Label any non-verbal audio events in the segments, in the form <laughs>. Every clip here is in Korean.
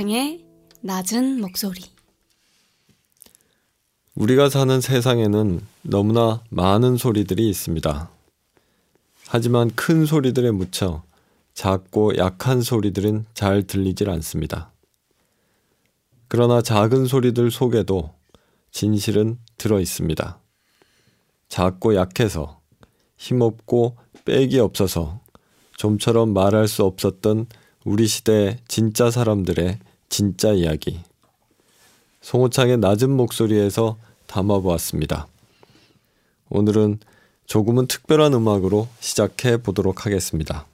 송호창의 낮은 목소리 우리가 사는 세상에는 너무나 많은 소리들이 있습니다. 하지만 큰 소리들에 묻혀 작고 약한 소리들은 잘 들리질 않습니다. 그러나 작은 소리들 속에도 진실은 들어 있습니다. 작고 약해서 힘없고 빽이 없어서 좀처럼 말할 수 없었던 우리 시대 진짜 사람들의 진짜 이야기. 송호창의 낮은 목소리에서 담아보았습니다. 오늘은 조금은 특별한 음악으로 시작해 보도록 하겠습니다.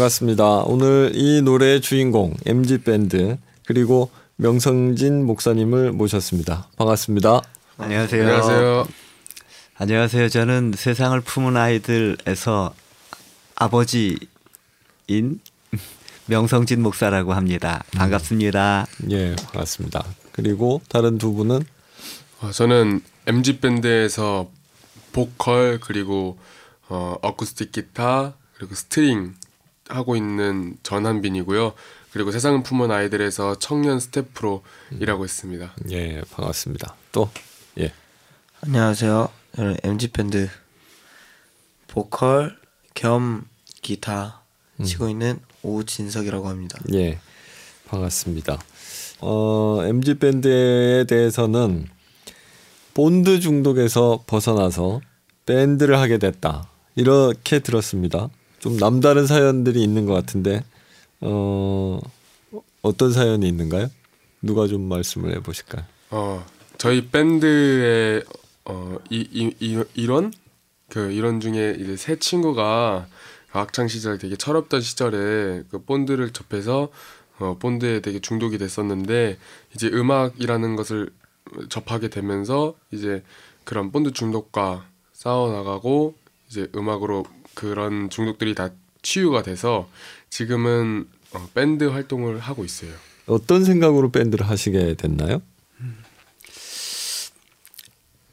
반갑습니다. 오늘 이 노래의 주인공 MG 밴드 그리고 명성진 목사님을 모셨습니다. 반갑습니다. 안녕하세요. 안녕하세요. 안녕하세요. 저는 세상을 품은 아이들에서 아버지인 명성진 목사라고 합니다. 반갑습니다. 음. 예, 반갑습니다. 그리고 다른 두 분은 어, 저는 MG 밴드에서 보컬 그리고 어, 어쿠스틱 기타 그리고 스트링 하고 있는 전한빈이고요. 그리고 세상을 품은 아이들에서 청년 스태프로 음. 일하고 있습니다. 예, 반갑습니다. 또 예. 안녕하세요. 저는 MG 밴드 보컬 겸 기타 음. 치고 있는 오진석이라고 합니다. 예, 반갑습니다. 어, MG 밴드에 대해서는 본드 중독에서 벗어나서 밴드를 하게 됐다. 이렇게 들었습니다. 좀 남다른 사연들이 있는 것 같은데 어 어떤 사연이 있는가요? 누가 좀 말씀을 해보실까요? 어 저희 밴드의 어이 이, 이런 그 이런 중에 이제 세 친구가 학창 시절 되게 철없던 시절에 그 본드를 접해서 어 본드에 되게 중독이 됐었는데 이제 음악이라는 것을 접하게 되면서 이제 그런 본드 중독과 싸워 나가고 이제 음악으로 그런 중독들이 다 치유가 돼서 지금은 어, 밴드 활동을 하고 있어요. 어떤 생각으로 밴드를 하시게 됐나요?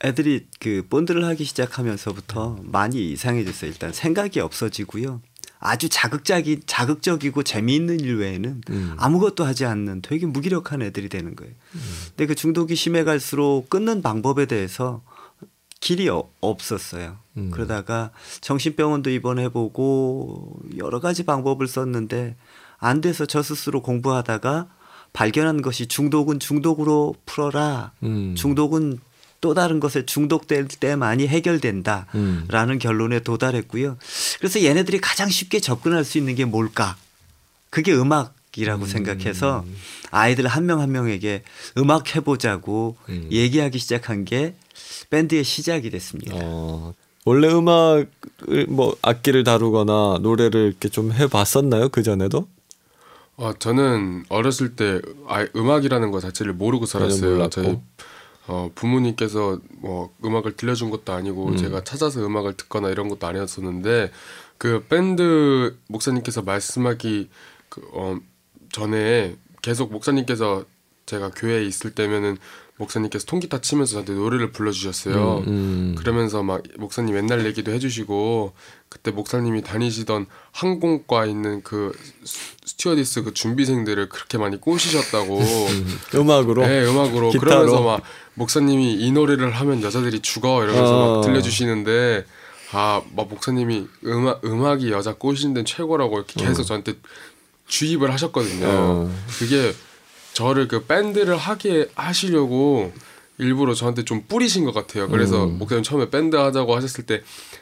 애들이 그 본드를 하기 시작하면서부터 많이 이상해졌어요. 일단 생각이 없어지고요. 아주 자극적인 자극적이고 재미있는 일 외에는 음. 아무것도 하지 않는 되게 무기력한 애들이 되는 거예요. 음. 근데 그 중독이 심해갈수록 끊는 방법에 대해서 길이 어, 없었어요. 음. 그러다가 정신병원도 입원해보고 여러 가지 방법을 썼는데 안 돼서 저 스스로 공부하다가 발견한 것이 중독은 중독으로 풀어라. 음. 중독은 또 다른 것에 중독될 때만이 해결된다라는 음. 결론에 도달했고요. 그래서 얘네들이 가장 쉽게 접근할 수 있는 게 뭘까? 그게 음악 이라고 생각해서 아이들 한명한 명에게 음악 해보자고 음. 얘기하기 시작한 게 밴드의 시작이 됐습니다. 어, 원래 음악을 뭐 악기를 다루거나 노래를 이렇게 좀 해봤었나요? 그 전에도? 아 저는 어렸을 때 아, 음악이라는 것 자체를 모르고 살았어요. 저희 어, 부모님께서 뭐 음악을 들려준 것도 아니고 음. 제가 찾아서 음악을 듣거나 이런 것도 아니었었는데 그 밴드 목사님께서 말씀하기 그, 어, 전에 계속 목사님께서 제가 교회에 있을 때면은 목사님께서 통기타 치면서 저한테 노래를 불러주셨어요. 음. 그러면서 막 목사님 옛날 얘기도 해주시고 그때 목사님이 다니시던 항공과 있는 그 스- 스튜어디스 그 준비생들을 그렇게 많이 꼬시셨다고. <laughs> 음악으로? 네, 음악으로. 기타로? 그러면서 막 목사님이 이 노래를 하면 여자들이 죽어 이러면서 어. 막 들려주시는데 아, 막 목사님이 음악 음악이 여자 꼬시는 데는 최고라고 이렇게 계속 저한테 주입을 하셨거든요. 어. 그게 저를 그 밴드를 하게 하시려고 일부러 저한테 좀 뿌리신 것 같아요. 그래서 음. 목사님 처음에 밴드 하자고 하셨을 때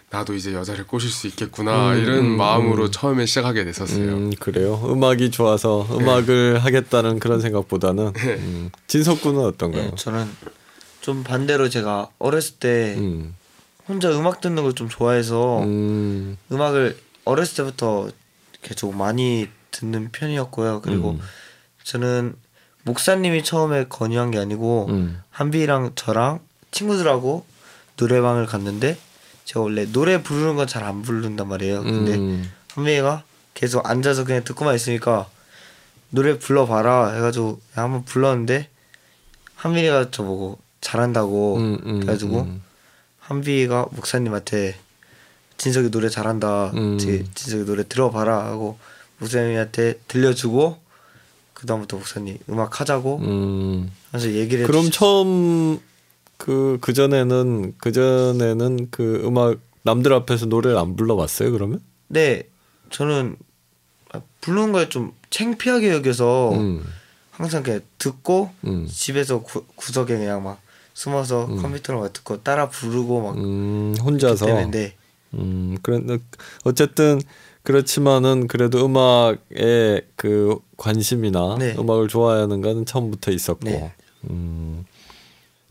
나도 이제 여자를 꼬실 수 있겠구나 음, 이런 음, 마음으로 음. 처음에 시작하게 됐었어요. 음, 그래요. 음악이 좋아서 음악을 하겠다는 그런 생각보다는 음. 진석 군은 어떤가요? 네, 저는 좀 반대로 제가 어렸을 때 음. 혼자 음악 듣는 걸 좀 좋아해서 음. 음악을 어렸을 때부터 이렇게 좀 많이 듣는 편이었고요. 그리고 음. 저는 목사님이 처음에 건의한 게 아니고 음. 한비랑 저랑 친구들하고 노래방을 갔는데 제가 원래 노래 부르는 건 잘 안 부른단 말이에요. 근데 음. 한비가 계속 앉아서 그냥 듣고만 있으니까 노래 불러봐라 해가지고 한번 불렀는데 한비가 저보고 잘한다고 음, 음, 그래가지고 음. 한비가 목사님한테 진석이 노래 잘한다. 음. 지- 진석이 노래 들어봐라 하고 목사님한테 들려주고 그 다음부터 목사님 음악 하자고 음. 하면서 얘기를 그럼. 처음 그 그전에는 그전에는 그 음악 남들 앞에서 노래를 안 불러봤어요, 그러면? 네 저는 아, 부르는 걸 좀 창피하게 여겨서 음. 항상 그냥 듣고 음. 집에서 구, 구석에 그냥 막 숨어서 컴퓨터로 막 듣고 따라 부르고 막 음, 혼자서 때문에 음, 그래 어쨌든 그렇지만은 그래도 음악에 그 관심이나 네. 음악을 좋아하는 거는 처음부터 있었고. 네. 음.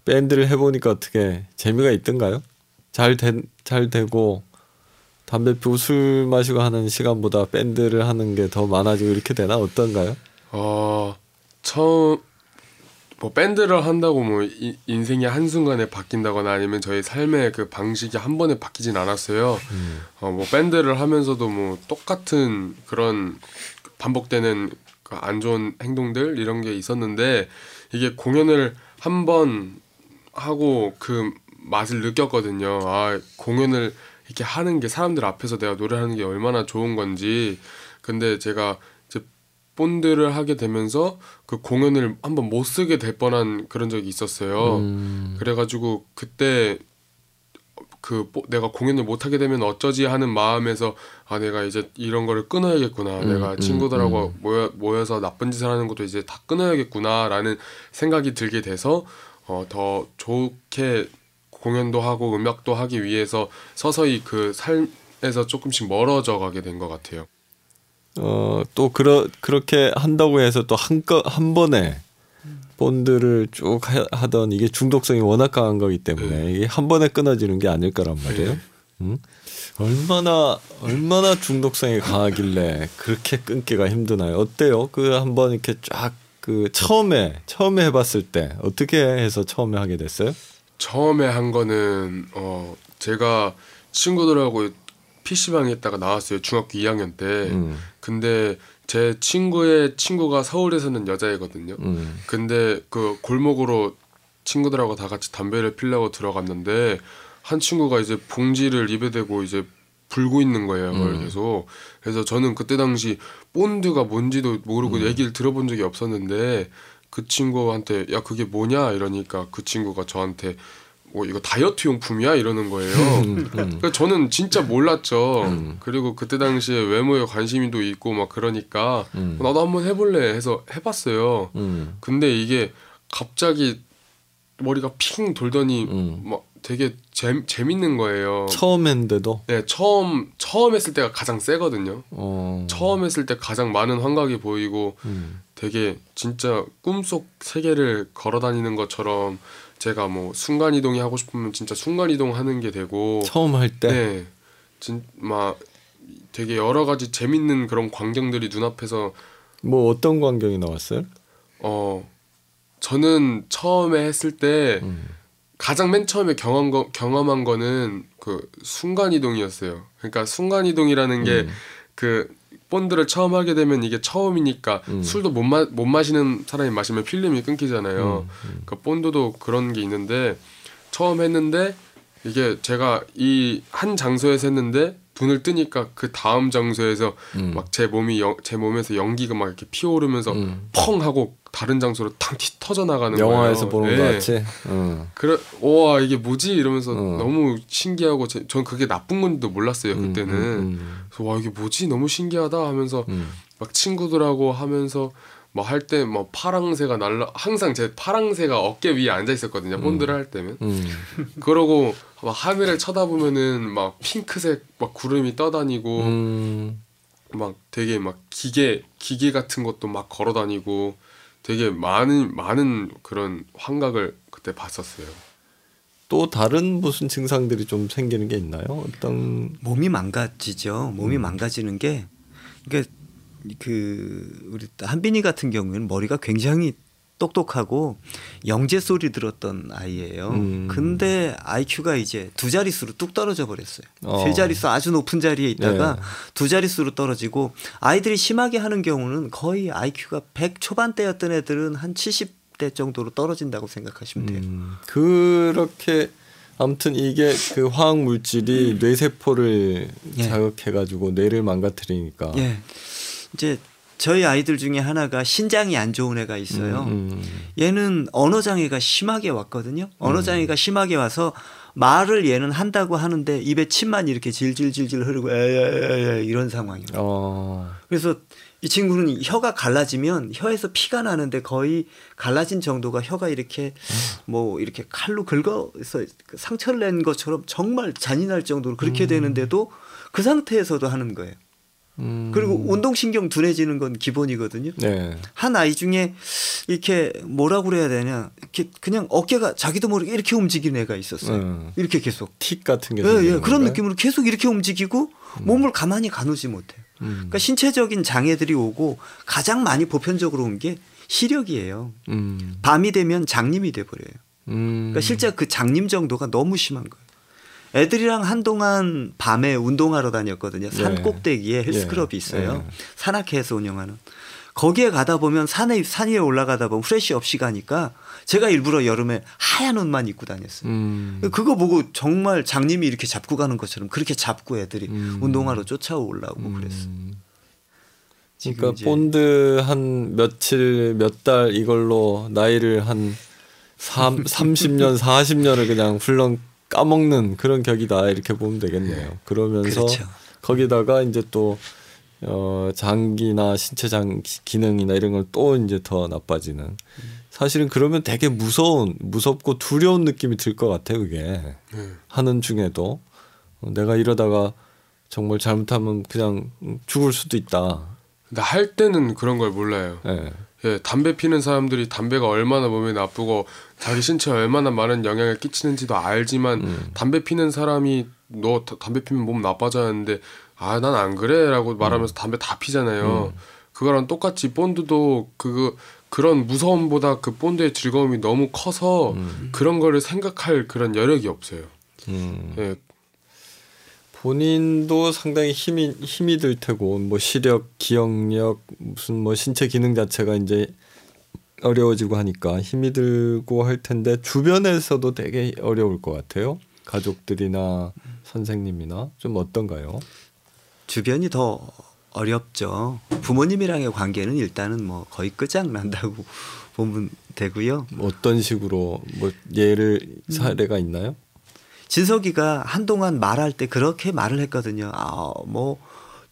밴드를 해 보니까 어떻게 재미가 있던가요? 잘 된, 잘 되고 담배 피우고 술 마시고 하는 시간보다 밴드를 하는 게 더 많아지고 이렇게 되나 어떤가요? 어 처음 뭐 밴드를 한다고 뭐 이, 인생이 한 순간에 바뀐다거나 아니면 저희 삶의 그 방식이 한 번에 바뀌진 않았어요. 어뭐 밴드를 하면서도 뭐 똑같은 그런 반복되는 그 안 좋은 행동들 이런 게 있었는데 이게 공연을 한 번 하고 그 맛을 느꼈거든요. 아 공연을 이렇게 하는 게 사람들 앞에서 내가 노래하는 게 얼마나 좋은 건지. 근데 제가 본드를 하게 되면서 그 공연을 한번 못 쓰게 될 뻔한 그런 적이 있었어요. 음. 그래가지고 그때 그 뽀- 내가 공연을 못 하게 되면 어쩌지 하는 마음에서 아 내가 이제 이런 거를 끊어야겠구나. 음, 내가 음, 친구들하고 모여 모여서 나쁜 짓을 하는 것도 이제 다 끊어야겠구나라는 생각이 들게 돼서 어 더 좋게 공연도 하고 음악도 하기 위해서 서서히 그 삶에서 조금씩 멀어져 가게 된 것 같아요. 어, 또 그러, 그렇게 한다고 해서 또한거한 번에 본드를 쭉 하, 하던 이게 중독성이 워낙 강한 거기 때문에 이게 한 번에 끊어지는 게 아닐 거란 말이에요. 음? 얼마나 얼마나 중독성이 강하길래 그렇게 끊기가 힘드나요? 어때요? 그 한 번 이렇게 쫙 그 처음에 처음에 해봤을 때 어떻게 해서 처음에 하게 됐어요? 처음에 한 거는 어 제가 친구들하고 PC방에 있다가 나왔어요. 중학교 2학년 때. 음, 근데 제 친구의 친구가 서울에 서는 여자애거든요. 음, 근데 그 골목으로 친구들하고 다 같이 담배를 피려고 들어갔는데 한 친구가 이제 봉지를 입에 대고 이제 불고 있는 거예요. 그걸 계속. 그래서 저는 그때 당시 본드가 뭔지도 모르고 얘기를 들어본 적이 없었는데 그 친구한테 야 그게 뭐냐 이러니까 그 친구가 저한테 뭐 이거 다이어트 용품이야 이러는 거예요. 그러니까 저는 진짜 몰랐죠. 그리고 그때 당시에 외모에 관심도 있고 막 그러니까 음. 나도 한번 해볼래 해서 해봤어요. 음, 근데 이게 갑자기 머리가 핑 돌더니 음. 막 되게 재, 재밌는 거예요. 처음 했는데도 네, 처음 처음 했을 때가 가장 세거든요. 어. 처음 했을 때 가장 많은 환각이 보이고 음. 되게 진짜 꿈속 세계를 걸어 다니는 것처럼 제가 뭐 순간 이동이 하고 싶으면 진짜 순간 이동하는 게 되고 처음 할 때. 네. 진막 되게 여러 가지 재밌는 그런 광경들이 눈앞에서 뭐 어떤 광경이 나왔어요? 어 저는 처음에 했을 때 음. 가장 맨 처음에 경험 거, 경험한 거는 그 순간 이동이었어요. 그러니까 순간 이동이라는 음. 게그 본드를 처음 하게 되면 이게 처음이니까 음. 술도 못, 마, 못 마시는 사람이 마시면 필름이 끊기잖아요. 음, 그 본드도 그런 게 있는데 처음 했는데 이게 제가 이 한 장소에서 했는데 눈을 뜨니까 그 다음 장소에서 음. 막제 몸이 영, 제 몸에서 연기가 막 이렇게 피어오르면서 음. 펑 하고 다른 장소로 탕 튀, 터져 나가는 영화에서 거예요. 보는 예. 것 같이. 어. 그래, 와 이게 뭐지 이러면서 어. 너무 신기하고 제, 전 그게 나쁜 건지도 몰랐어요 음, 그때는. 음, 그래서 와 이게 뭐지 너무 신기하다 하면서 음. 막 친구들하고 하면서 뭐할 때 뭐 파랑새가 날라 항상 제 파랑새가 어깨 위에 앉아 있었거든요 본드를 할 때면. 음. 그러고 막 하늘을 쳐다보면은 막 핑크색 막 구름이 떠다니고 음. 막 되게 막 기계 기계 같은 것도 막 걸어다니고 되게 많은 많은 그런 환각을 그때 봤었어요. 또 다른 무슨 증상들이 좀 생기는 게 있나요? 어떤 몸이 망가지죠. 음. 몸이 망가지는 게 그러니까 그 우리 한빈이 같은 경우에는 머리가 굉장히 똑똑하고 영재 소리 들었던 아이예요. 음. 근데 IQ가 이제 두 자릿수로 뚝 떨어져 버렸어요. 어. 세 자릿수 아주 높은 자리에 있다가 네. 두 자릿수로 떨어지고 아이들이 심하게 하는 경우는 거의 IQ가 100 초반대였던 애들은 한 70대 정도로 떨어진다고 생각하시면 돼요. 음, 그렇게 아무튼 이게 그 화학 물질이 뇌세포를 예. 자극해가지고 뇌를 망가뜨리니까. 예. 이제 저희 아이들 중에 하나가 신장이 안 좋은 애가 있어요. 음, 얘는 언어 장애가 심하게 왔거든요. 언어 장애가 심하게 와서 말을 얘는 한다고 하는데 입에 침만 이렇게 질질질질 흐르고 에에에 이런 상황이에요. 어, 그래서 이 친구는 혀가 갈라지면 혀에서 피가 나는데 거의 갈라진 정도가 혀가 이렇게 뭐 이렇게 칼로 긁어서 그 상처를 낸 것처럼 정말 잔인할 정도로 그렇게 되는데도 그 상태에서도 하는 거예요. 음, 그리고 운동신경 둔해지는 건 기본이거든요. 네. 한 아이 중에 이렇게 뭐라고 그래야 되냐 이렇게 그냥 어깨가 자기도 모르게 이렇게 움직이는 애가 있었어요. 음. 이렇게 계속. 틱 같은 게. 예, 예, 그런 건가요? 느낌으로 계속 이렇게 움직이고 몸을 가만히 가누지 못해요. 음. 그러니까 신체적인 장애들이 오고 가장 많이 보편적으로 온 게 시력이에요. 음, 밤이 되면 장님이 돼 버려요. 음. 그러니까 실제 그 장님 정도가 너무 심한 거예요. 애들이랑 한동안 밤에 운동하러 다녔거든요. 산 예. 꼭대기에 헬스클럽이 예. 있어요. 예. 산악회에서 운영하는. 거기에 가다 보면 산에 산 위에 올라가다 보면 프레시 없이 가니까 제가 일부러 여름에 하얀 옷만 입고 다녔어요. 음. 그거 보고 정말 장님이 이렇게 잡고 가는 것처럼 그렇게 잡고 애들이 음. 운동하러 쫓아오려고 그랬어. 음. 그러니까 본드 한 며칠 몇 달 이걸로 나이를 한 3, 30년 40년을 그냥 <laughs> 훌렁 까먹는 그런 격이다 이렇게 보면 되겠네요. 그러면서 그렇죠. 거기다가 이제 또 어, 장기나 신체 장 기능이나 이런 걸 또 이제 더 나빠지는. 사실은 그러면 되게 무서운 무섭고 두려운 느낌이 들 것 같아요. 그게 네. 하는 중에도 어, 내가 이러다가 정말 잘못하면 그냥 죽을 수도 있다. 근데 할 때는 그런 걸 몰라요. 예. 예, 담배 피는 사람들이 담배가 얼마나 몸에 나쁘고 자기 신체에 얼마나 많은 영향을 끼치는지도 알지만 음. 담배 피는 사람이 너 다- 담배 피면 몸 나빠졌는데 아 난 안 그래라고 말하면서 담배 다 피잖아요. 그거랑 똑같이 본드도 그 그런 무서움보다 그 본드의 즐거움이 너무 커서 그런 거를 생각할 그런 여력이 없어요. 음. 예, 본인도 상당히 힘이 힘이 들 테고 뭐 시력, 기억력 무슨 뭐 신체 기능 자체가 이제 어려워지고 하니까 힘이 들고 할 텐데 주변에서도 되게 어려울 것 같아요. 가족들이나 선생님이나 좀 어떤가요? 주변이 더 어렵죠. 부모님이랑의 관계는 일단은 뭐 거의 끝장난다고 <laughs> 보면 되고요. 어떤 식으로 뭐 예를 사례가 있나요? 진석이가 한동안 말할 때 그렇게 말을 했거든요. 아, 뭐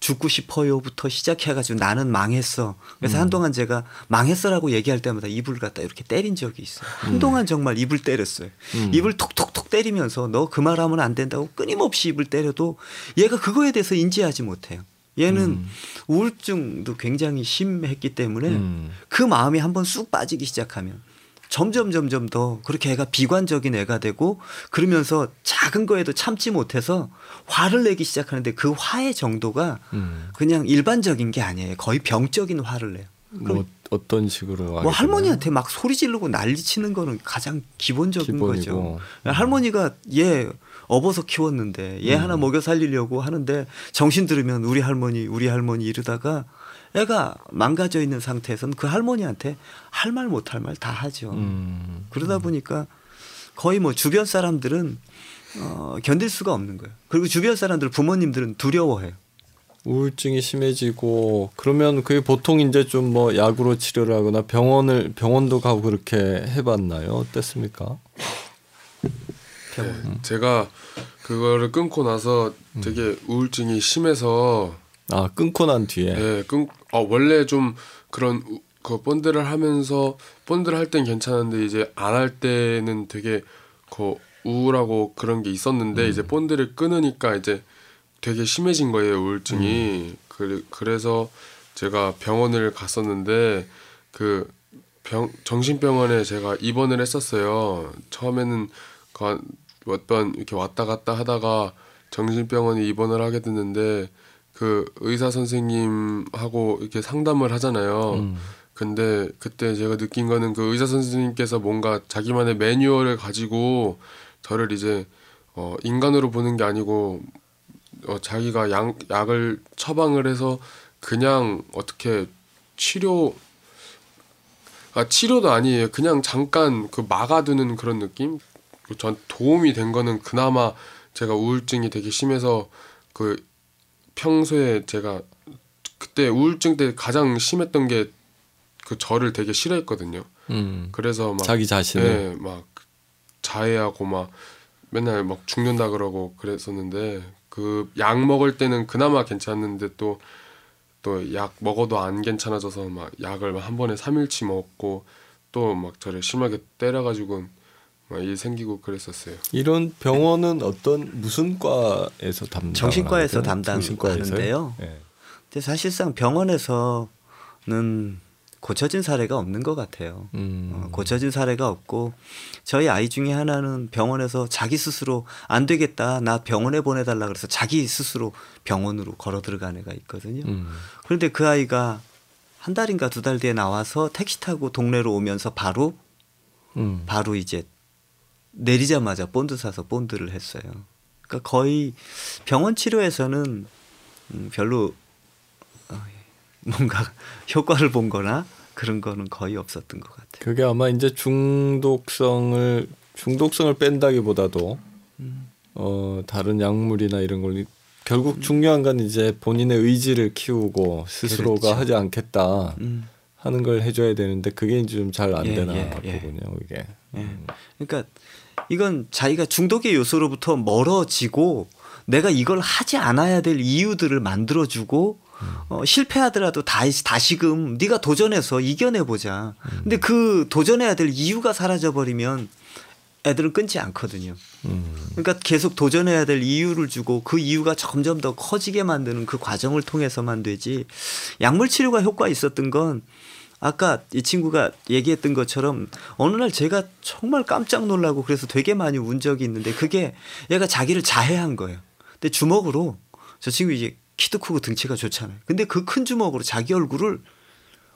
죽고 싶어요부터 시작해가지고 나는 망했어. 그래서 음. 한동안 제가 망했어라고 얘기할 때마다 입을 갖다 이렇게 때린 적이 있어요. 한동안 정말 입을 때렸어요. 음. 입을 톡톡톡 때리면서 너 그 말하면 안 된다고 끊임없이 입을 때려도 얘가 그거에 대해서 인지하지 못해요. 얘는 우울증도 굉장히 심했기 때문에 음. 그 마음이 한번 쑥 빠지기 시작하면 점점 점점 더 그렇게 애가 비관적인 애가 되고 그러면서 작은 거에도 참지 못해서 화를 내기 시작하는데 그 화의 정도가 음. 그냥 일반적인 게 아니에요. 거의 병적인 화를 내요. 뭐 어떤 식으로 뭐 할머니한테 막 소리 지르고 난리 치는 거는 가장 기본적인 기본이고. 거죠. 할머니가 얘 업어서 키웠는데 얘 음. 하나 먹여 살리려고 하는데 정신 들으면 우리 할머니 우리 할머니 이러다가 애가 망가져 있는 상태에서는 그 할머니한테 할 말 못 할 말 다 하죠. 음. 그러다 보니까 거의 뭐 주변 사람들은 어, 견딜 수가 없는 거예요. 그리고 주변 사람들 부모님들은 두려워해요. 우울증이 심해지고 그러면 그게 보통 이제 좀 뭐 약으로 치료를 하거나 병원을 병원도 가고 그렇게 해봤나요? 어땠습니까? 병원. 네, 제가 그거를 끊고 나서 되게 우울증이 심해서 아 끊고 난 뒤에. 예, 끊 어, 원래 좀 그런 우- 그 본드를 하면서 본드를 할 땐 괜찮은데 이제 안 할 때는 되게 그 우울하고 그런 게 있었는데 이제 본드를 끊으니까 이제 되게 심해진 거예요 우울증이. 그, 그래서 제가 병원을 갔었는데 그 병 정신병원에 제가 입원을 했었어요. 처음에는 그몇번 이렇게 왔다 갔다 하다가 정신병원에 입원을 하게 됐는데 그 의사 선생님하고 이렇게 상담을 하잖아요. 음. 근데 그때 제가 느낀 거는 그 의사 선생님께서 뭔가 자기만의 매뉴얼을 가지고 저를 이제 어 인간으로 보는 게 아니고 어 자기가 약 약을 처방을 해서 그냥 어떻게 치료 아 치료도 아니에요. 그냥 잠깐 그 막아두는 그런 느낌. 그전 도움이 된 거는 그나마 제가 우울증이 되게 심해서 그 평소에 제가 그때 우울증 때 가장 심했던 게 그 저를 되게 싫어했거든요. 음. 그래서 막 자기 자신을 예, 막 자해하고 막 맨날 막 죽는다 그러고 그랬었는데 그 약 먹을 때는 그나마 괜찮았는데 또 또 약 먹어도 안 괜찮아져서 막 약을 한 번에 3일치 먹고 또 막 저를 심하게 때려가지고 막일 생기고 그랬었어요. 이런 병원은 어떤 무슨 과에서 담당? 정신과에서 담당하는데요. 예. 근데 사실상 병원에서는 고쳐진 사례가 없는 것 같아요. 음. 어, 고쳐진 사례가 없고 저희 아이 중에 하나는 병원에서 자기 스스로 안 되겠다 나 병원에 보내달라 그래서 자기 스스로 병원으로 걸어 들어간 애가 있거든요. 음. 그런데 그 아이가 한 달인가 두 달 뒤에 나와서 택시 타고 동네로 오면서 바로 음. 바로 이제 내리자마자 본드 사서 본드를 했어요. 그러니까 거의 병원 치료에서는 음, 별로 어, 뭔가 <laughs> 효과를 본 거나 그런 거는 거의 없었던 것 같아요. 그게 아마 이제 중독성을 중독성을 뺀다기보다도 음. 어 다른 약물이나 이런 걸 결국 중요한 건 이제 본인의 의지를 키우고 스스로가 그렇죠. 하지 않겠다 음. 하는 걸 해줘야 되는데 그게 이제 좀 잘안 예, 되나 예, 예. 보군요 이게. 예. 그러니까 이건 자기가 중독의 요소로부터 멀어지고 내가 이걸 하지 않아야 될 이유들을 만들어주고 어, 실패하더라도 다시 다시금 네가 도전해서 이겨내 보자. 근데 그 도전해야 될 이유가 사라져 버리면 애들은 끊지 않거든요. 음. 그러니까 계속 도전해야 될 이유를 주고 그 이유가 점점 더 커지게 만드는 그 과정을 통해서만 되지 약물 치료가 효과 있었던 건 아까 이 친구가 얘기했던 것처럼 어느 날 제가 정말 깜짝 놀라고 그래서 되게 많이 운 적이 있는데 그게 얘가 자기를 자해한 거예요. 근데 주먹으로 저 친구 이제 키도 크고 등치가 좋잖아요. 근데 그 큰 주먹으로 자기 얼굴을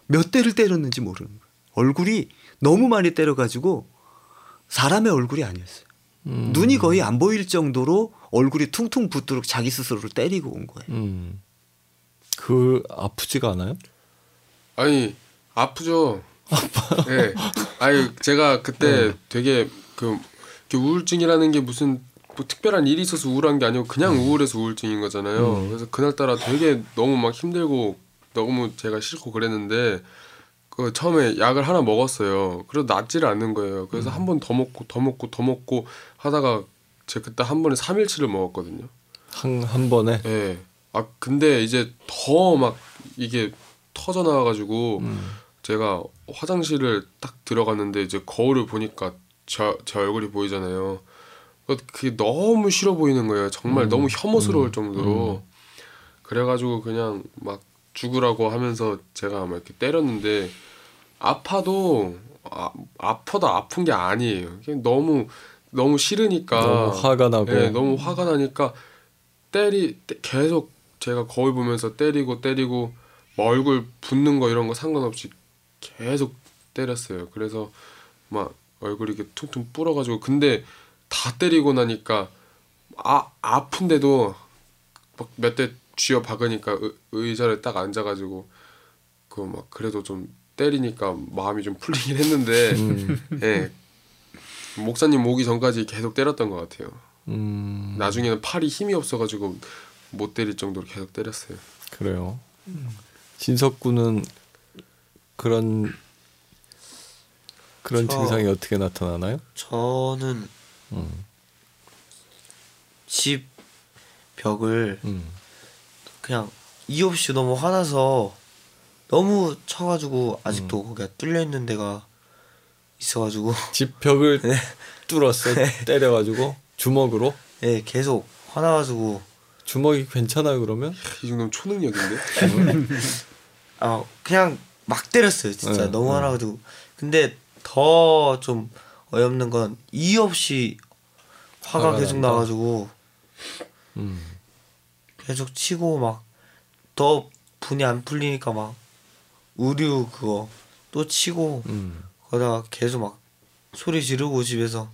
몇 대를 때렸는지 모르는 거예요. 얼굴이 너무 많이 때려가지고 사람의 얼굴이 아니었어요. 음. 눈이 거의 안 보일 정도로 얼굴이 퉁퉁 붓도록 자기 스스로를 때리고 온 거예요. 음. 그 아프지가 않아요? 아니 아프죠. 예. 아니 제가 그때 되게 그 우울증이라는 게 무슨 뭐 특별한 일이 있어서 우울한 게 아니고 그냥 우울해서 우울증인 거잖아요. 그래서 그날따라 되게 너무 막 힘들고 너무 제가 싫고 그랬는데 그 처음에 약을 하나 먹었어요. 그래도 낫지를 않는 거예요. 그래서 한번 더 먹고 더 먹고 더 먹고 하다가 제가 그때 한 번에 3일치를 먹었거든요. 한 한 번에 예. 아 근데 이제 더 막 이게 터져 나와 가지고 제가 화장실을 딱 들어갔는데 이제 거울을 보니까 저, 제 얼굴이 보이잖아요. 그- 그게 너무 싫어 보이는 거예요. 정말 너무 혐오스러울 정도로. 그래가지고 그냥 막 죽으라고 하면서 제가 막 이렇게 때렸는데 아파도 아, 아파도 아픈 게 아니에요. 그냥 너무 너무 싫으니까 너무 화가 나고 네, 너무 화가 나니까 때리 때- 계속 제가 거울 보면서 때리고 때리고 뭐 얼굴 붓는 거 이런 거 상관없이 계속 때렸어요. 그래서 막 얼굴이 이렇게 퉁퉁 불어가지고 근데 다 때리고 나니까 아 아픈데도 막 몇 대 쥐어 박으니까 의, 의자를 딱 앉아가지고 그 막 그래도 좀 때리니까 마음이 좀 풀리긴 했는데 예 목사님 오기 전까지 계속 때렸던 것 같아요. 음, 나중에는 팔이 힘이 없어가지고 못 때릴 정도로 계속 때렸어요. 그래요. 진석 군은 그런 그런 저- 증상이 어떻게 나타나나요? 저는 음, 집 벽을 음. 그냥 이유 없이 너무 화나서 너무 쳐가지고 아직도 거기가 뚫려 있는 데가 있어가지고 집 벽을 <laughs> 네. 뚫었어 때려가지고 주먹으로 예 계속 화나가지고 주먹이 괜찮아요 그러면? 이 정도면 초능력인데? 아 그냥 막 때렸어요 진짜 네, 너무 네. 화나가지고 근데 더 좀 어이없는 건 이유 없이 화가, 화가 계속. 나가지고 음. 계속 치고 막 더 분이 안 풀리니까 막 의류 그거 또 치고 음. 거기다가 계속 막 소리 지르고 집에서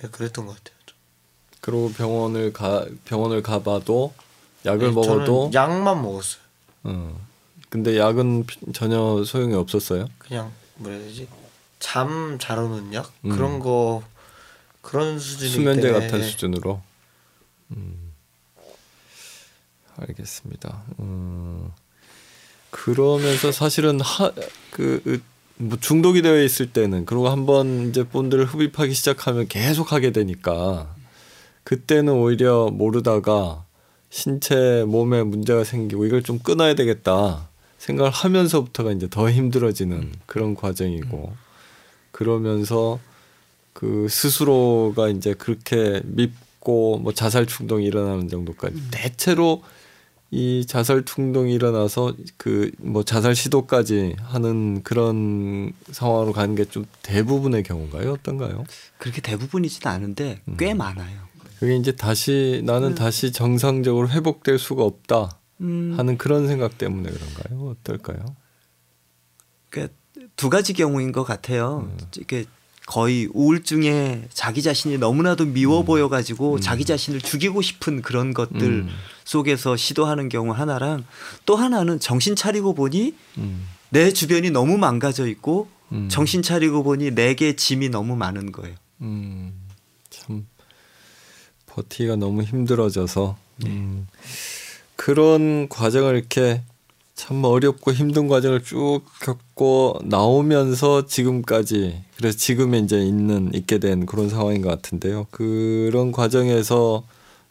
네, 그랬던 것 같아요. 좀. 그리고 병원을 가 병원을 가봐도 약을 네, 먹어도 약만 먹었어요. 어. 근데 약은 피- 전혀 소용이 없었어요. 그냥 뭐라 해야 되지? 잠 잘 오는 약 음. 그런 거 그런 수준이기 수면제 때문에 같은 수준으로. 음. 알겠습니다. 음. 그러면서 사실은 하그 뭐 중독이 되어 있을 때는 그리고 한번 이제 본드를 흡입하기 시작하면 계속 하게 되니까 그때는 오히려 모르다가 신체 몸에 문제가 생기고 이걸 좀 끊어야 되겠다 생각을 하면서부터가 이제 더 힘들어지는 그런 과정이고 그러면서 그 스스로가 이제 그렇게 밉고 뭐 자살 충동이 일어나는 정도까지 대체로 이 자살 충동이 일어나서 그 뭐 자살 시도까지 하는 그런 상황으로 가는 게 좀 대부분의 경우인가요? 어떤가요? 그렇게 대부분이지는 않은데 꽤 많아요. 그게 이제 다시 나는 다시 정상적으로 회복될 수가 없다 음, 하는 그런 생각 때문에 그런가요? 어떨까요? 그러니까 두 가지 경우인 것 같아요. 음. 이게 거의 우울증에 자기 자신이 너무나도 미워 보여가지고 자기 자신을 죽이고 싶은 그런 것들 음. 속에서 시도하는 경우 하나랑 또 하나는 정신 차리고 보니 음. 내 주변이 너무 망가져 있고 음. 정신 차리고 보니 내게 짐이 너무 많은 거예요. 음, 참 버티기가 너무 힘들어져서 음, 그런 과정을 이렇게 참 어렵고 힘든 과정을 쭉 겪고 나오면서 지금까지 그래서 지금에 이제 있는 있게 된 그런 상황인 것 같은데요. 그런 과정에서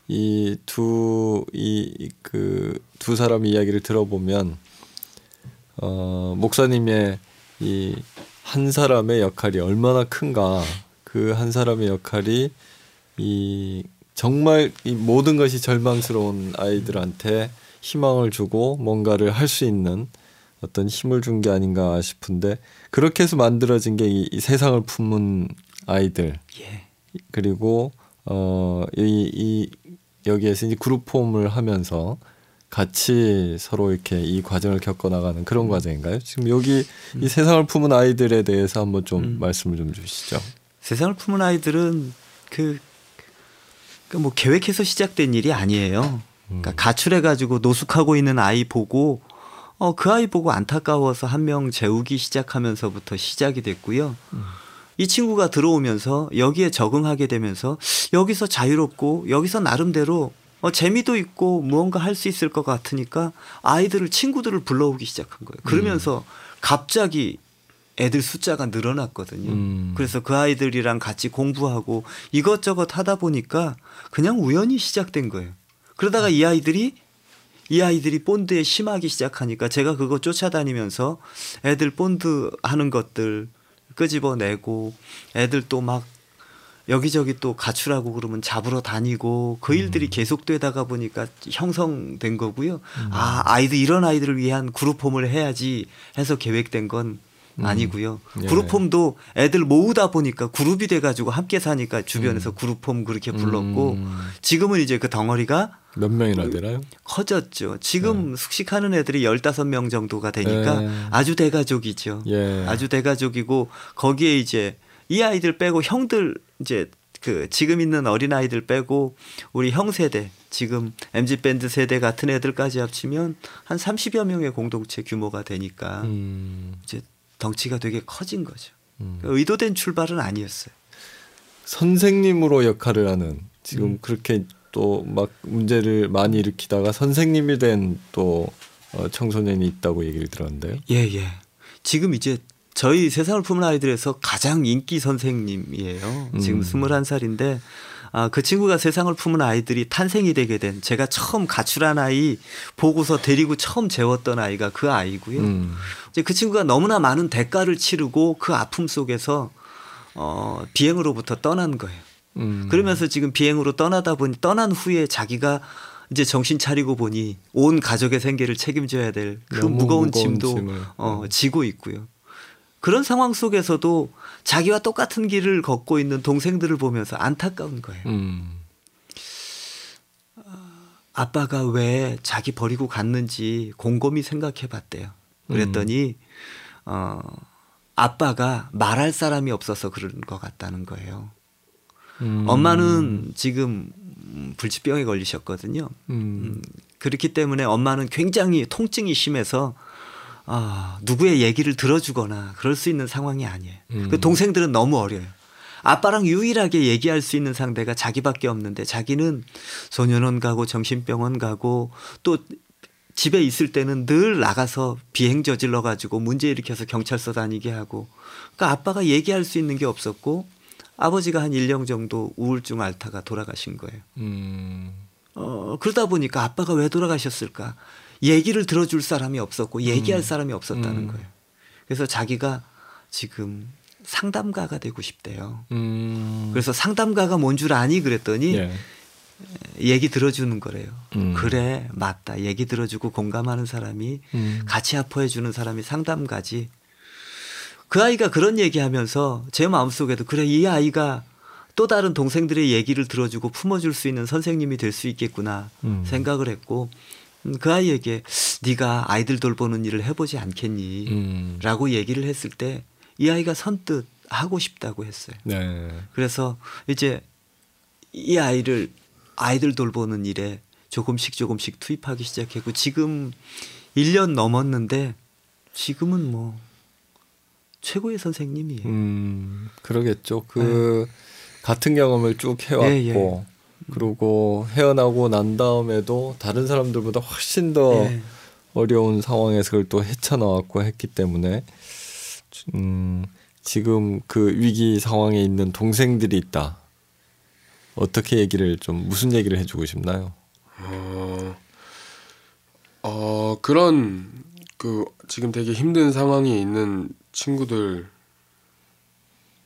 이 두 이 그 두 사람 이야기를 들어보면 어, 목사님의 이 한 사람의 역할이 얼마나 큰가 그 한 사람의 역할이 이 정말 이 모든 것이 절망스러운 아이들한테 희망을 주고 뭔가를 할 수 있는 어떤 힘을 준 게 아닌가 싶은데 그렇게 해서 만들어진 게 이 세상을 품은 아이들 예. 그리고 어이 이 여기에서 이제 그룹 폼을 하면서 같이 서로 이렇게 이 과정을 겪어 나가는 그런 과정인가요? 지금 여기 이 세상을 품은 아이들에 대해서 한번 좀 음. 말씀을 좀 주시죠. 세상을 품은 아이들은 그, 그뭐 계획해서 시작된 일이 아니에요. 그러니까 가출해 가지고 노숙하고 있는 아이 보고 어 그 아이 보고 안타까워서 한 명 재우기 시작하면서부터 시작이 됐고요. 이 친구가 들어오면서 여기에 적응하게 되면서 여기서 자유롭고 여기서 나름대로 어, 재미도 있고 무언가 할 수 있을 것 같으니까 아이들을 친구들을 불러오기 시작한 거예요. 그러면서 갑자기 애들 숫자가 늘어났거든요. 음. 그래서 그 아이들이랑 같이 공부하고 이것저것 하다 보니까 그냥 우연히 시작된 거예요. 그러다가 이 아이들이 이 아이들이 본드에 심하기 시작하니까 제가 그거 쫓아다니면서 애들 본드 하는 것들 끄집어내고 애들 또 막 여기저기 또 가출하고 그러면 잡으러 다니고 그 일들이 계속되다가 보니까 형성된 거고요. 아 아이들 이런 아이들을 위한 그룹홈을 해야지 해서 계획된 건 아니고요. 예. 그룹홈도 애들 모으다 보니까 그룹이 돼가지고 함께 사니까 주변에서 그룹홈 그렇게 불렀고 음. 지금은 이제 그 덩어리가 몇 명이나 되나요? 커졌죠. 지금 숙식하는 애들이 15명 정도가 되니까 네. 아주 대가족이죠. 예. 아주 대가족이고 거기에 이제 이 아이들 빼고 형들 이제 그 지금 있는 어린 아이들 빼고 우리 형 세대 지금 MZ 밴드 세대 같은 애들까지 합치면 한 30여 명의 공동체 규모가 되니까 음. 이제 덩치가 되게 커진 거죠. 음. 의도된 출발은 아니었어요. 선생님으로 역할을 하는 지금 음. 그렇게 또 막 문제를 많이 일으키다가 선생님이 된또 어, 청소년이 있다고 얘기를 들었는데요. 예, 예. 지금 이제 저희 세상을 품은 아이들에서 가장 인기 선생님이에요. 지금 음. 21살인데 아, 그 친구가 세상을 품은 아이들이 탄생이 되게 된 제가 처음 가출한 아이 보고서 데리고 처음 재웠던 아이가 그 아이고요. 음. 이제 그 친구가 너무나 많은 대가를 치르고 그 아픔 속에서 어, 비행으로부터 떠난 거예요. 음. 그러면서 지금 비행으로 떠나다 보니 떠난 후에 자기가 이제 정신 차리고 보니 온 가족의 생계를 책임져야 될 그 무거운 무거운 짐도 짐을. 어, 지고 있고요. 그런 상황 속에서도 자기와 똑같은 길을 걷고 있는 동생들을 보면서 안타까운 거예요. 음. 아빠가 왜 자기 버리고 갔는지 곰곰이 생각해 봤대요. 그랬더니 어 아빠가 말할 사람이 없어서 그런 것 같다는 거예요. 음. 엄마는 지금 음, 불치병에 걸리셨거든요. 음. 음, 그렇기 때문에 엄마는 굉장히 통증이 심해서 아, 누구의 얘기를 들어주거나 그럴 수 있는 상황이 아니에요. 음. 그 동생들은 너무 어려요. 아빠랑 유일하게 얘기할 수 있는 상대가 자기밖에 없는데 자기는 소년원 가고 정신병원 가고 또 집에 있을 때는 늘 나가서 비행 저질러 가지고 문제 일으켜서 경찰서 다니게 하고 그러니까 아빠가 얘기할 수 있는 게 없었고 아버지가 한 1년 정도 우울증 앓다가 돌아가신 거예요. 음. 어, 그러다 보니까 아빠가 왜 돌아가셨을까? 얘기를 들어줄 사람이 없었고 얘기할 사람이 없었다는 음. 거예요. 그래서 자기가 지금 상담가가 되고 싶대요. 음. 그래서 상담가가 뭔 줄 아니 그랬더니 예. 얘기 들어주는 거래요. 음. 그래 맞다. 얘기 들어주고 공감하는 사람이 음. 같이 아파해 주는 사람이 상담가지. 그 아이가 그런 얘기하면서 제 마음속에도 그래 이 아이가 또 다른 동생들의 얘기를 들어주고 품어줄 수 있는 선생님이 될 수 있겠구나 음. 생각을 했고 음, 그 아이에게 네가 아이들 돌보는 일을 해보지 않겠니? 음. 라고 얘기를 했을 때 이 아이가 선뜻 하고 싶다고 했어요. 네. 그래서 이제 이 아이를 아이들 돌보는 일에 조금씩 조금씩 투입하기 시작했고 지금 1년 넘었는데 지금은 뭐 최고의 선생님이에요. 음. 그러겠죠. 그 같은 경험을 쭉 해왔고 예, 예. 그리고 헤어나고 난 다음에도 다른 사람들보다 훨씬 더 예. 어려운 상황에서 그걸 또 헤쳐나왔고 했기 때문에 음, 지금 그 위기 상황에 있는 동생들이 있다. 어떻게 얘기를 좀 무슨 얘기를 해주고 싶나요? 어, 어 그런 그 지금 되게 힘든 상황에 있는 친구들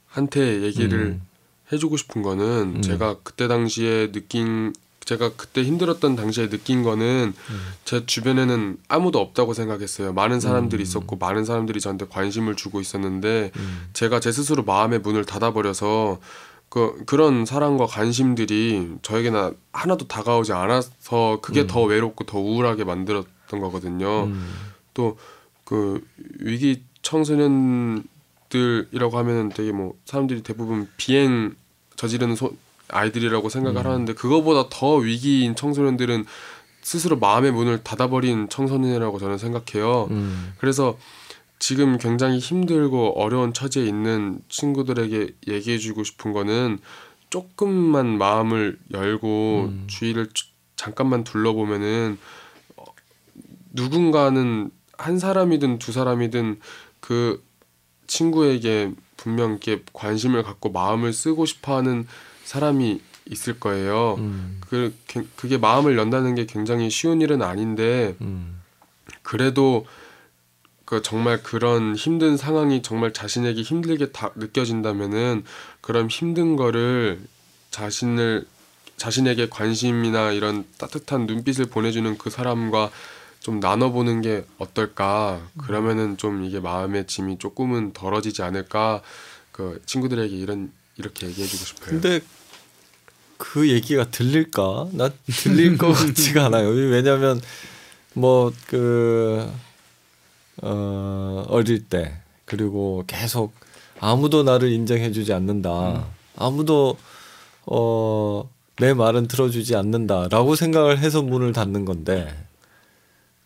한테 얘기를 음. 해주고 싶은 거는 음. 제가 그때 당시에 느낀 제가 그때 힘들었던 당시에 느낀 거는 음. 제 주변에는 아무도 없다고 생각했어요. 많은 사람들이 있었고 많은 사람들이 저한테 관심을 주고 있었는데 음. 제가 제 스스로 마음의 문을 닫아버려서 그 그런 사랑과 관심들이 저에게는 하나도 다가오지 않아서 그게 음. 더 외롭고 더 우울하게 만들었던 거거든요. 음. 또그 위기 청소년 들이라고 하면은 되게 뭐 사람들이 대부분 비행 저지르는 소, 아이들이라고 생각을 음. 하는데 그거보다 더 위기인 청소년들은 스스로 마음의 문을 닫아버린 청소년이라고 저는 생각해요. 음. 그래서 지금 굉장히 힘들고 어려운 처지에 있는 친구들에게 얘기해주고 싶은 거는 조금만 마음을 열고 음. 주위를 주- 잠깐만 둘러보면은 어, 누군가는 한 사람이든 두 사람이든 그 친구에게 분명 이렇게 관심을 갖고 마음을 쓰고 싶어하는 사람이 있을 거예요. 음. 그 게- 그게 마음을 연다는 게 굉장히 쉬운 일은 아닌데 음. 그래도 그 정말 그런 힘든 상황이 정말 자신에게 힘들게 다 느껴진다면은 그런 힘든 거를 자신을 자신에게 관심이나 이런 따뜻한 눈빛을 보내주는 그 사람과 좀 나눠보는 게 어떨까 그러면은 좀 이게 마음의 짐이 조금은 덜어지지 않을까 그 친구들에게 이런 이렇게 얘기해주고 싶어요. 근데 그 얘기가 들릴까? 나 들릴 것 <laughs> 같지가 않아요. 왜냐하면 뭐그 어, 어릴 때 그리고 계속 아무도 나를 인정해주지 않는다. 아무도 어, 내 말은 들어주지 않는다라고 생각을 해서 문을 닫는 건데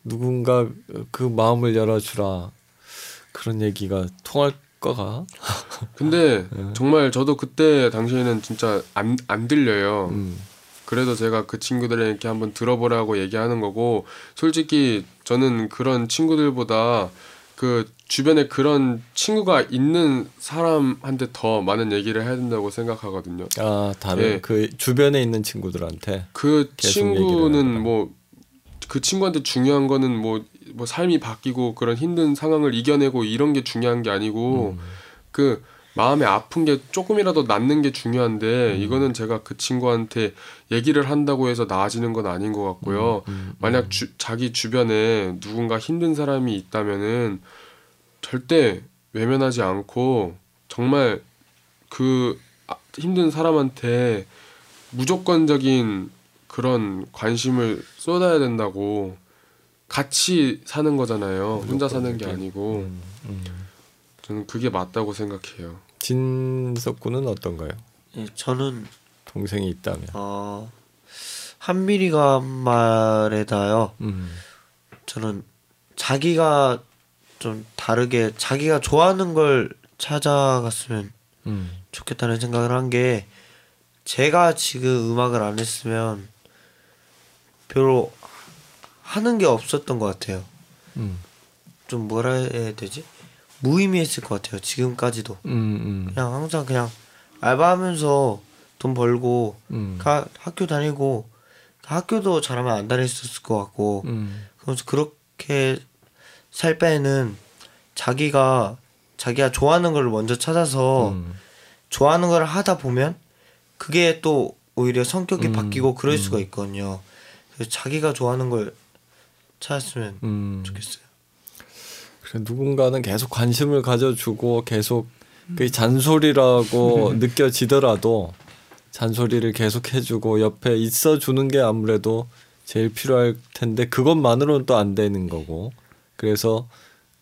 누군가 그 마음을 열어주라 그런 얘기가 통할 거가? 근데 <laughs> 정말 저도 그때 당시에는 진짜 안, 안 들려요. 음, 그래도 제가 그 친구들에게 한번 들어보라고 얘기하는 거고 솔직히 저는 그런 친구들보다 그 주변에 그런 친구가 있는 사람한테 더 많은 얘기를 해야 된다고 생각하거든요. 아 다른 예. 그 주변에 있는 친구들한테 그 친구는. 뭐 그 친구한테 중요한 거는 뭐, 뭐 삶이 바뀌고 그런 힘든 상황을 이겨내고 이런 게 중요한 게 아니고 음. 그 마음에 아픈 게 조금이라도 낫는 게 중요한데 음. 이거는 제가 그 친구한테 얘기를 한다고 해서 나아지는 건 아닌 것 같고요. 음, 만약 주, 자기 주변에 누군가 힘든 사람이 있다면은 절대 외면하지 않고 정말 그 아- 힘든 사람한테 무조건적인 그런 관심을 쏟아야 된다고 같이 사는 거잖아요. 혼자 사는 게 아니고 음, 음. 저는 그게 맞다고 생각해요. 진석 군은 어떤가요? 예, 저는 동생이 있다면. 어 한미리가 한 말에다요. 음. 저는 자기가 좀 다르게 자기가 좋아하는 걸 찾아갔으면 음. 좋겠다는 생각을 한 게 제가 지금 음악을 안 했으면 별로 하는 게 없었던 것 같아요. 음. 좀 뭐라 해야 되지? 무의미했을 것 같아요. 지금까지도 음. 음. 그냥 항상 그냥 알바하면서 돈 벌고 음. 가, 학교 다니고 학교도 잘하면 안 다녔을 것 같고 음. 그래서 그렇게 살 바에는 자기가 자기가 좋아하는 걸 먼저 찾아서 음. 좋아하는 걸 하다 보면 그게 또 오히려 성격이 음, 바뀌고 그럴 음. 수가 있거든요. 자기가 좋아하는 걸 찾았으면 음. 좋겠어요. 그래 누군가는 계속 관심을 가져주고 계속 그 잔소리라고 <laughs> 느껴지더라도 잔소리를 계속 해주고 옆에 있어주는 게 아무래도 제일 필요할 텐데 그것만으로는 또 안 되는 거고. 그래서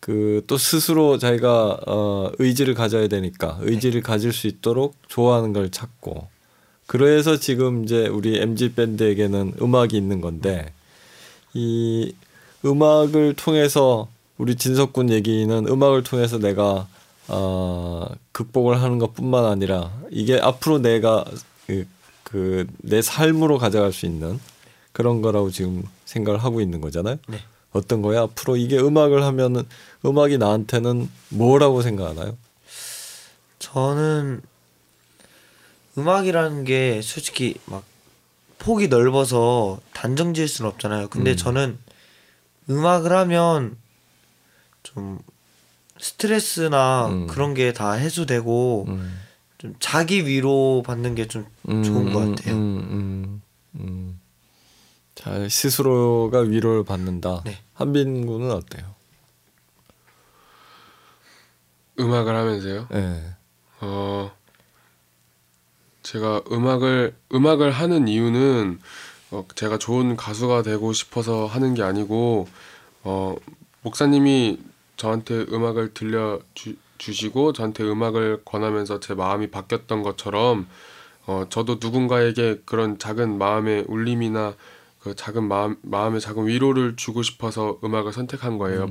그 또 스스로 자기가 어 의지를 가져야 되니까 의지를 가질 수 있도록 좋아하는 걸 찾고 그래서 지금 이제 우리 MG 밴드에게는 음악이 있는 건데 이 음악을 통해서 우리 진석군 얘기는 음악을 통해서 내가 어, 극복을 하는 것뿐만 아니라 이게 앞으로 내가 그내 삶으로 가져갈 수 있는 그런 거라고 지금 생각을 하고 있는 거잖아요. 네. 어떤 거야? 앞으로 이게 음악을 하면은 음악이 나한테는 뭐라고 생각하나요? 저는 음악이라는 게 솔직히 막 폭이 넓어서 단정 지을 수는 없잖아요. 근데 음. 저는 음악을 하면 좀 스트레스나 음. 그런 게 다 해소되고 음. 좀 자기 위로 받는 게 좀 좋은 것 같아요. 음, 음, 음. 잘 스스로가 위로를 받는다. 네. 한빈 군은 어때요? 음악을 하면서요. 네. 어 제가 음악을 음악을 하는 이유는 어, 제가 좋은 가수가 되고 싶어서 하는 게 아니고 어 목사님이 저한테 음악을 들려 주, 주시고 저한테 음악을 권하면서 제 마음이 바뀌었던 것처럼 어 저도 누군가에게 그런 작은 마음의 울림이나 그 작은 마음 마음의 작은 위로를 주고 싶어서 음악을 선택한 거예요.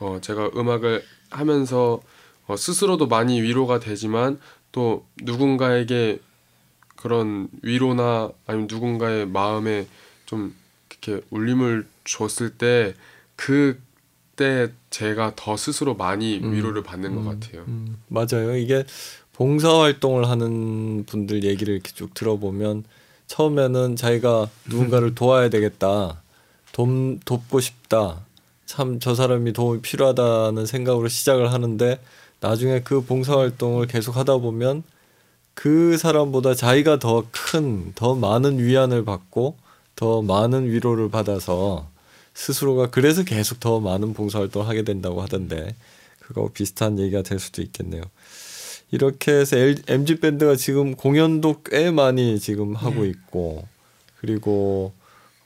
어 제가 음악을 하면서 어, 스스로도 많이 위로가 되지만 또 누군가에게 그런 위로나 아니면 누군가의 마음에 좀 이렇게 울림을 줬을 때 그때 제가 더 스스로 많이 음. 위로를 받는 것 같아요. 음, 맞아요. 이게 봉사 활동을 하는 분들 얘기를 이렇게 쭉 들어보면 처음에는 자기가 누군가를 <laughs> 도와야 되겠다. 돕, 돕고 싶다. 참 저 사람이 도움이 필요하다는 생각으로 시작을 하는데 나중에 그 봉사 활동을 계속 하다 보면 그 사람보다 자기가 더 큰, 더 많은 위안을 받고 더 많은 위로를 받아서 스스로가 그래서 계속 더 많은 봉사활동을 하게 된다고 하던데 그거 비슷한 얘기가 될 수도 있겠네요. 이렇게 해서 MG 밴드가 지금 공연도 꽤 많이 지금 하고 네. 있고 그리고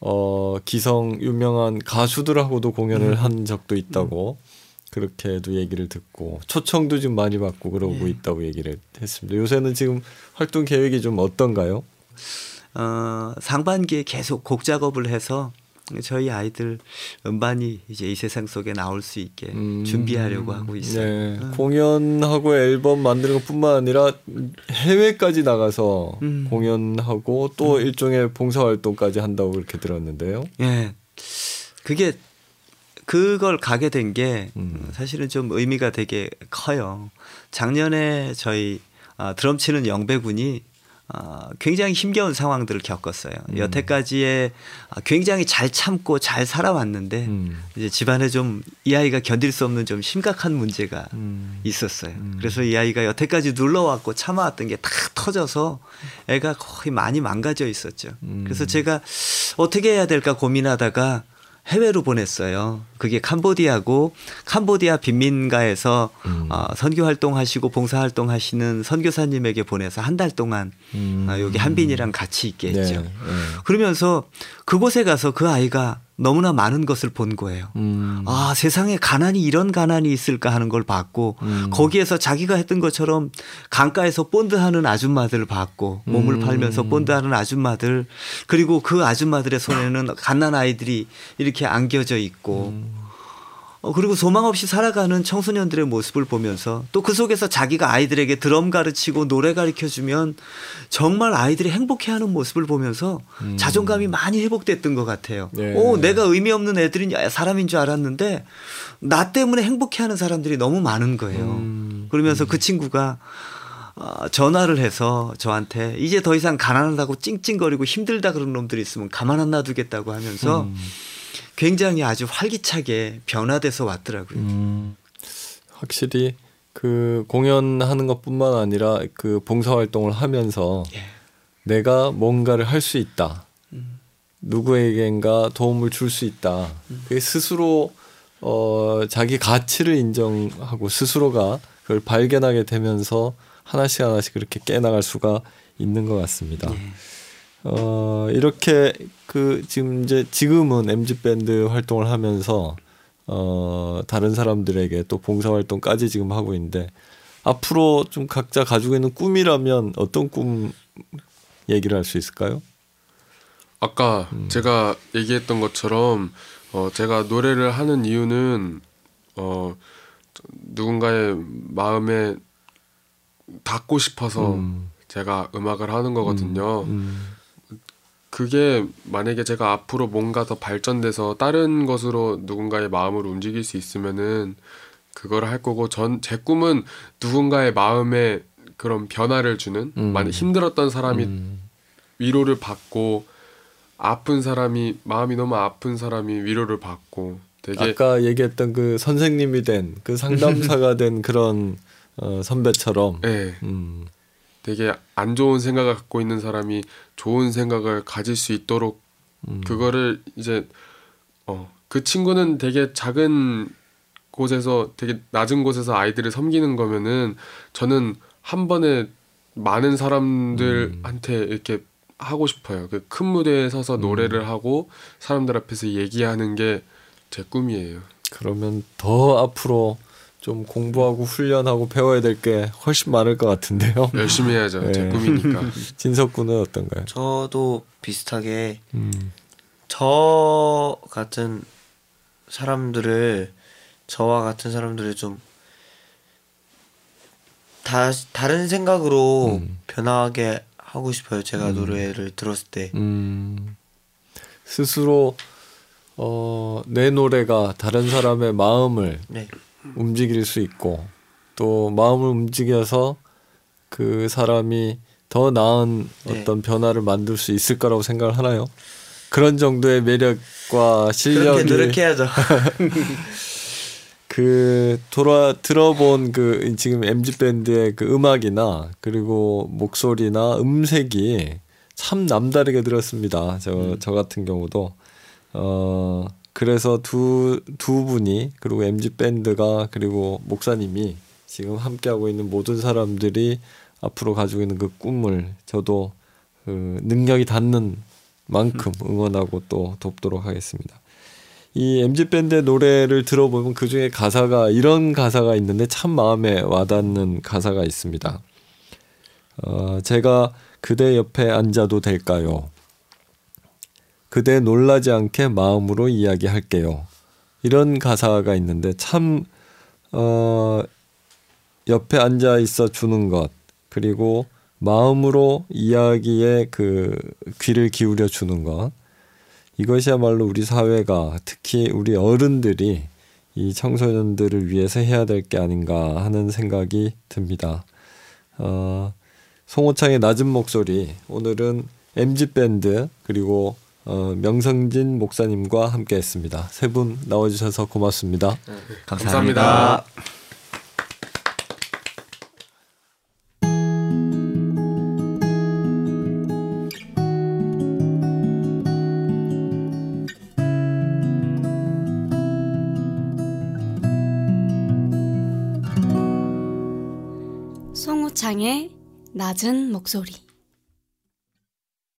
어 기성 유명한 가수들하고도 공연을 한 적도 있다고 그렇게도 얘기를 듣고 초청도 좀 많이 받고 그러고 네. 있다고 얘기를 했습니다. 요새는 지금 활동 계획이 좀 어떤가요? 어, 상반기에 계속 곡 작업을 해서 저희 아이들 음반이 이제 이 세상 속에 나올 수 있게 음, 준비하려고 하고 있어요. 네, 음. 공연하고 앨범 만드는 것뿐만 아니라 해외까지 나가서 음. 공연하고 또 일종의 봉사 활동까지 한다고 그렇게 들었는데요. 예. 그게 그걸 가게 된게 음. 사실은 좀 의미가 되게 커요. 작년에 저희 아, 드럼 치는 영배군이 아, 굉장히 힘겨운 상황들을 겪었어요. 음. 여태까지에 아, 굉장히 잘 참고 잘 살아왔는데 음. 이제 집안에 좀 이 아이가 견딜 수 없는 좀 심각한 문제가 음. 있었어요. 그래서 이 아이가 여태까지 눌러왔고 참아왔던 게 다 터져서 애가 거의 많이 망가져 있었죠. 음. 그래서 제가 어떻게 해야 될까 고민하다가 해외로 보냈어요. 그게 캄보디아고 캄보디아 빈민가에서 음. 어, 선교 활동하시고 봉사 활동하시는 선교사님에게 보내서 한 달 동안 음. 어, 여기 한빈이랑 같이 있게 네, 했죠. 네. 그러면서 그곳에 가서 그 아이가 너무나 많은 것을 본 거예요. 음. 아, 세상에 가난이 이런 가난이 있을까 하는 걸 봤고 음. 거기에서 자기가 했던 것처럼 강가에서 본드하는 아줌마들 을 봤고 몸을 음. 팔면서 본드하는 아줌마들 그리고 그 아줌마들의 손에는 <laughs> 갓난 아이들이 이렇게 안겨져 있고 음. 어, 그리고 소망 없이 살아가는 청소년들의 모습을 보면서 또 그 속에서 자기가 아이들에게 드럼 가르치고 노래 가르쳐 주면 정말 아이들이 행복해하는 모습을 보면서 자존감이 많이 회복됐던 것 같아요. 네. 오, 내가 의미 없는 애들인 사람인 줄 알았는데 나 때문에 행복해하는 사람들이 너무 많은 거예요. 음. 그러면서 그 친구가 어, 전화를 해서 저한테 이제 더 이상 가난하다고 찡찡거리고 힘들다 그런 놈들이 있으면 가만 안 놔두겠다고 하면서 음. 굉장히 아주 활기차게 변화돼서 왔더라고요. 음. 확실히 그 공연하는 것뿐만 아니라 그 봉사 활동을 하면서 예. 내가 뭔가를 할 수 있다. 음. 누구에겐가 도움을 줄 수 있다. 그게 스스로 어 자기 가치를 인정하고 스스로가 그걸 발견하게 되면서 하나씩 하나씩 그렇게 깨나갈 수가 있는 것 같습니다. 예. 어 이렇게 그 지금 이제 지금은 MZ 밴드 활동을 하면서 어 다른 사람들에게 또 봉사 활동까지 지금 하고 있는데 앞으로 좀 각자 가지고 있는 꿈이라면 어떤 꿈 얘기를 할 수 있을까요? 아까 제가 얘기했던 것처럼 어 제가 노래를 하는 이유는 어 누군가의 마음에 닿고 싶어서 음. 제가 음악을 하는 거거든요. 음, 그게 만약에 제가 앞으로 뭔가 더 발전돼서 다른 것으로 누군가의 마음을 움직일 수 있으면은 그걸 할 거고 전 제 꿈은 누군가의 마음에 그런 변화를 주는 음. 만약 힘들었던 사람이 음, 위로를 받고 아픈 사람이 마음이 너무 아픈 사람이 위로를 받고 되게 아까 얘기했던 그 선생님이 된 그 상담사가 <laughs> 된 그런 어, 선배처럼. 예, 음, 되게 안 좋은 생각을 갖고 있는 사람이 좋은 생각을 가질 수 있도록 음. 그거를 이제 어 그 친구는 되게 작은 곳에서 되게 낮은 곳에서 아이들을 섬기는 거면은 저는 한 번에 많은 사람들한테 이렇게 하고 싶어요. 그 큰 무대에 서서 노래를 하고 사람들 앞에서 얘기하는 게 제 꿈이에요. 그러면 더 앞으로 좀 공부하고 훈련하고 배워야 될 게 훨씬 많을 것 같은데요. 열심히 해야죠. 제 네. 꿈이니까. <laughs> 진석 군은 어떤가요? 저도 비슷하게 음, 저 같은 사람들을 저와 같은 사람들을 좀 다, 다른 생각으로 음. 변화하게 하고 싶어요. 제가 노래를 들었을 때. 음, 스스로 어, 내 노래가 다른 사람의 마음을 네. 움직일 수 있고 또 마음을 움직여서 그 사람이 더 나은 네. 어떤 변화를 만들 수 있을 거라고 생각을 하나요? 그런 정도의 매력과 그렇게 실력이 노력해야죠. <laughs> 그 돌아 들어본 그 지금 MZ 밴드의 그 음악이나 그리고 목소리나 음색이 참 남다르게 들었습니다. 저저 같은 경우도 어 그래서 두 두 분이 그리고 MZ 밴드가 그리고 목사님이 지금 함께 하고 있는 모든 사람들이 앞으로 가지고 있는 그 꿈을 저도 그 능력이 닿는 만큼 응원하고 또 돕도록 하겠습니다. 이 MZ 밴드의 노래를 들어보면 그 중에 가사가 이런 가사가 있는데 참 마음에 와닿는 가사가 있습니다. 어, 제가 그대 옆에 앉아도 될까요? 그대 놀라지 않게 마음으로 이야기할게요. 이런 가사가 있는데 참 어, 옆에 앉아 있어 주는 것 그리고 마음으로 이야기에 그 귀를 기울여 주는 것 이것이야말로 우리 사회가 특히 우리 어른들이 이 청소년들을 위해서 해야 될 게 아닌가 하는 생각이 듭니다. 어, 송호창의 낮은 목소리 오늘은 MZ 밴드 그리고 어, 명성진 목사님과 함께했습니다. 세 분 나와주셔서 고맙습니다. 감사합니다. 송우창의 낮은 목소리